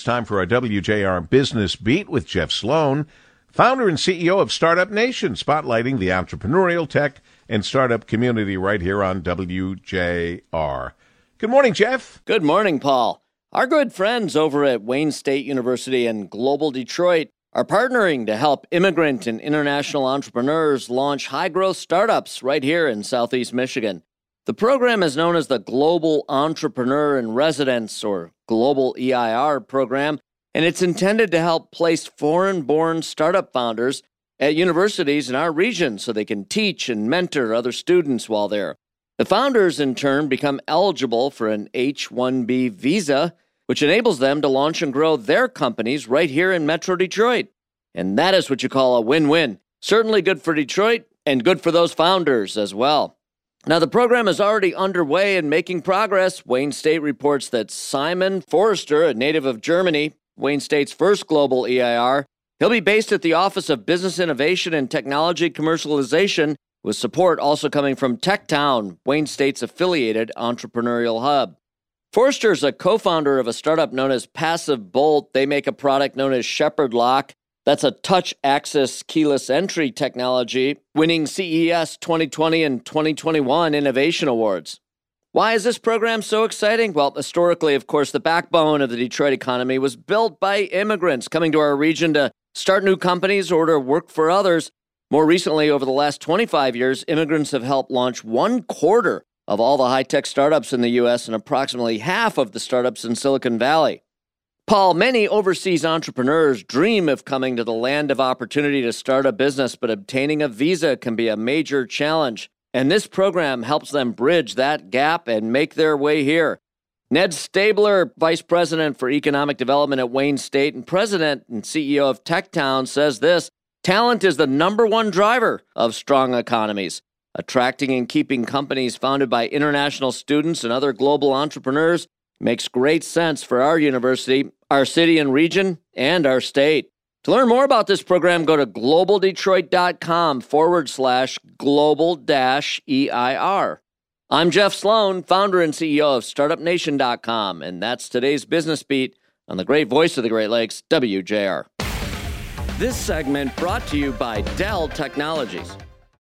It's time for our WJR Business Beat with Jeff Sloan, founder and CEO of Startup Nation, spotlighting the entrepreneurial tech and startup community right here on WJR. Good morning, Jeff. Good morning, Paul. Our good friends over at Wayne State University and Global Detroit are partnering to help immigrant and international entrepreneurs launch high growth startups right here in Southeast Michigan. The program is known as the Global Entrepreneur in Residence or Global EIR program, and it's intended to help place foreign born startup founders at universities in our region so they can teach and mentor other students while there. The founders, in turn, become eligible for an H 1B visa, which enables them to launch and grow their companies right here in Metro Detroit. And that is what you call a win win. Certainly good for Detroit and good for those founders as well. Now, the program is already underway and making progress. Wayne State reports that Simon Forrester, a native of Germany, Wayne State's first global EIR, he'll be based at the Office of Business Innovation and Technology Commercialization, with support also coming from TechTown, Wayne State's affiliated entrepreneurial hub. Forrester is a co founder of a startup known as Passive Bolt. They make a product known as Shepherd Lock that's a touch access keyless entry technology, winning CES 2020 and 2021 Innovation Awards. Why is this program so exciting? Well, historically, of course, the backbone of the Detroit economy was built by immigrants coming to our region to start new companies or to work for others. More recently, over the last 25 years, immigrants have helped launch one quarter of all the high tech startups in the U.S. and approximately half of the startups in Silicon Valley. Paul, many overseas entrepreneurs dream of coming to the land of opportunity to start a business, but obtaining a visa can be a major challenge. And this program helps them bridge that gap and make their way here. Ned Staebler, Vice President for Economic Development at Wayne State and President and CEO of TechTown, says this talent is the number one driver of strong economies. Attracting and keeping companies founded by international students and other global entrepreneurs makes great sense for our university our city and region, and our state. To learn more about this program, go to globaldetroit.com forward slash global dash EIR. I'm Jeff Sloan, founder and CEO of StartupNation.com, and that's today's business beat on the great voice of the Great Lakes, WJR. This segment brought to you by Dell Technologies.